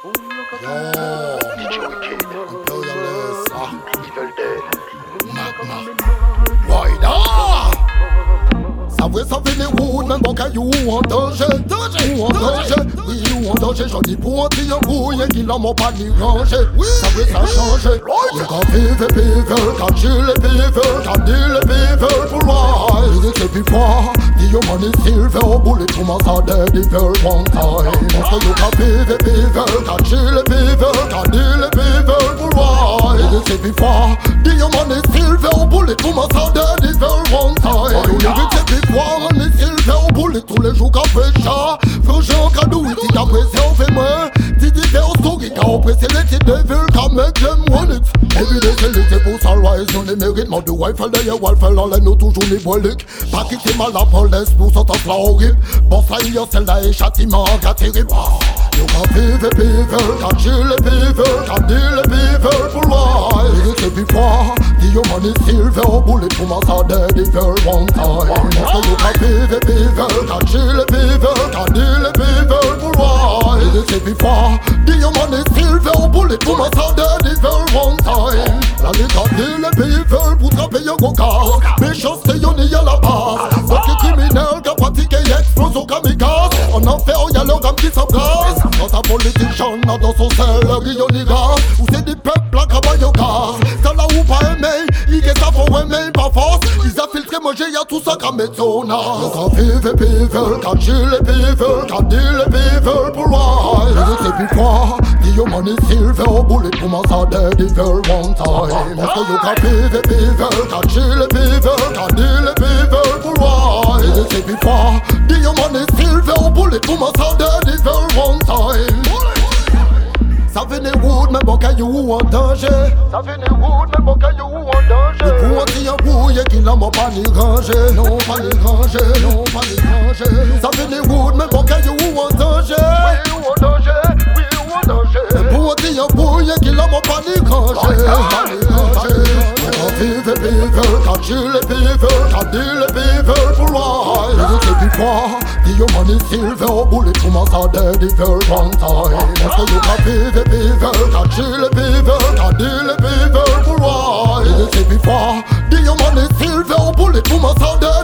Ah. Savourer ça fait les routes, même bon caillou en danger, ou en danger, oui ou en danger, j'en dis pour un petit embrouille qui l'en m'a pas ni rangé, savourer ça changer, le grand pive et pive, quand j'ai les pives, quand dit les moi, il est plus froid, dit yo money silver, oh, bout les trous m'en ça dead, il veut one time, parce que yo grand pive et pive, quand j'ai les pives, quand dit les pives, pour moi, il est plus froid, dit money silver, oh, bout les trous m'en ça dead, il veut one time, il est plus froid, on est silver, oh, bout les tous les jours qu'à fait chat, frère j'ai un cadeau, si t'as pressé, on fait moins, si t'es fait au story, car on pressé les titres de ville, car make them want it, every day c'est l'été rise, on les mérite, mon de wife, d'ailleurs, wife, elle enlève nous toujours les broliques, pas quitter mal la police pour sortir la horrible, bon ça y est, celle-là est châtiment, qu'a terrible, Yo kan pive pive, kan chille pive, kan deal pive for why It is before, the human is silver, bullet from us are dead if you're one time. So you kan pive pive, kan chille pive, kan deal pive for why It is before, the human is silver, bullet from us are deal pive, pour trapper yo go car Méchant c'est yon y a la base. Parce que criminel, qu'a pratiqué explosion kamikaze. En enfer y'a le gamme qui s'embrasse Quand un politicien a dans son sel le gaz Ou c'est des peuples à cabayoka Ça là où pas aimé, ils guettent ça faut aimer par force. Ils a filtré manger y'a tout ça comme zona Le grand pive pive, quand chill et pive, quand deal et pive pour moi Il était plus froid, dit yo money silver Bullet moi ça dead if you're one time Parce que yo quand pive pive, quand chill pive, quand deal et pive pour moi Il était plus froid, dit yo money silver Bullet moi ça dead if you're one time ça fait des routes, mais bon caillou en danger. Ça fait des routes, mais bon caillou en danger. Le pour un petit embrouille qui n'a pas ni rangé. Non, pas ni rangé, non, pas ni rangé. Ça fait des routes, mais bon caillou en danger. Vive, vive, quand chill, vive, quand deal, moi. Il était plus froid, dit yo money silver, trous m'en ça dead, if you're one time. Parce que yo quand vive, vive, quand chill, vive, quand deal, moi. Il était plus froid, dit yo money silver, les trous m'en dead,